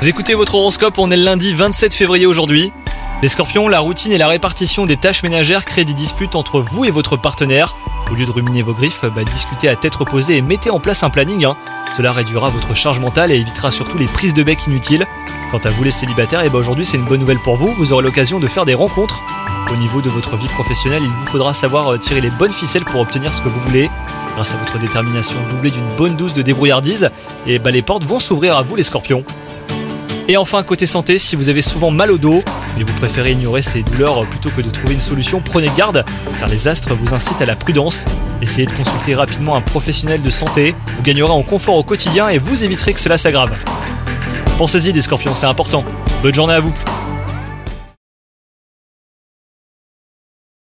Vous écoutez votre horoscope, on est le lundi 27 février aujourd'hui. Les scorpions, la routine et la répartition des tâches ménagères créent des disputes entre vous et votre partenaire. Au lieu de ruminer vos griffes, bah, discutez à tête reposée et mettez en place un planning. hein. Cela réduira votre charge mentale et évitera surtout les prises de bec inutiles. Quant à vous les célibataires, et bah, aujourd'hui c'est une bonne nouvelle pour vous, vous aurez l'occasion de faire des rencontres. Au niveau de votre vie professionnelle, il vous faudra savoir euh, tirer les bonnes ficelles pour obtenir ce que vous voulez. Grâce à votre détermination doublée d'une bonne dose de débrouillardise, et bah, les portes vont s'ouvrir à vous les scorpions. Et enfin, côté santé, si vous avez souvent mal au dos, mais vous préférez ignorer ces douleurs plutôt que de trouver une solution, prenez garde, car les astres vous incitent à la prudence. Essayez de consulter rapidement un professionnel de santé, vous gagnerez en confort au quotidien et vous éviterez que cela s'aggrave. Pensez-y des scorpions, c'est important. Bonne journée à vous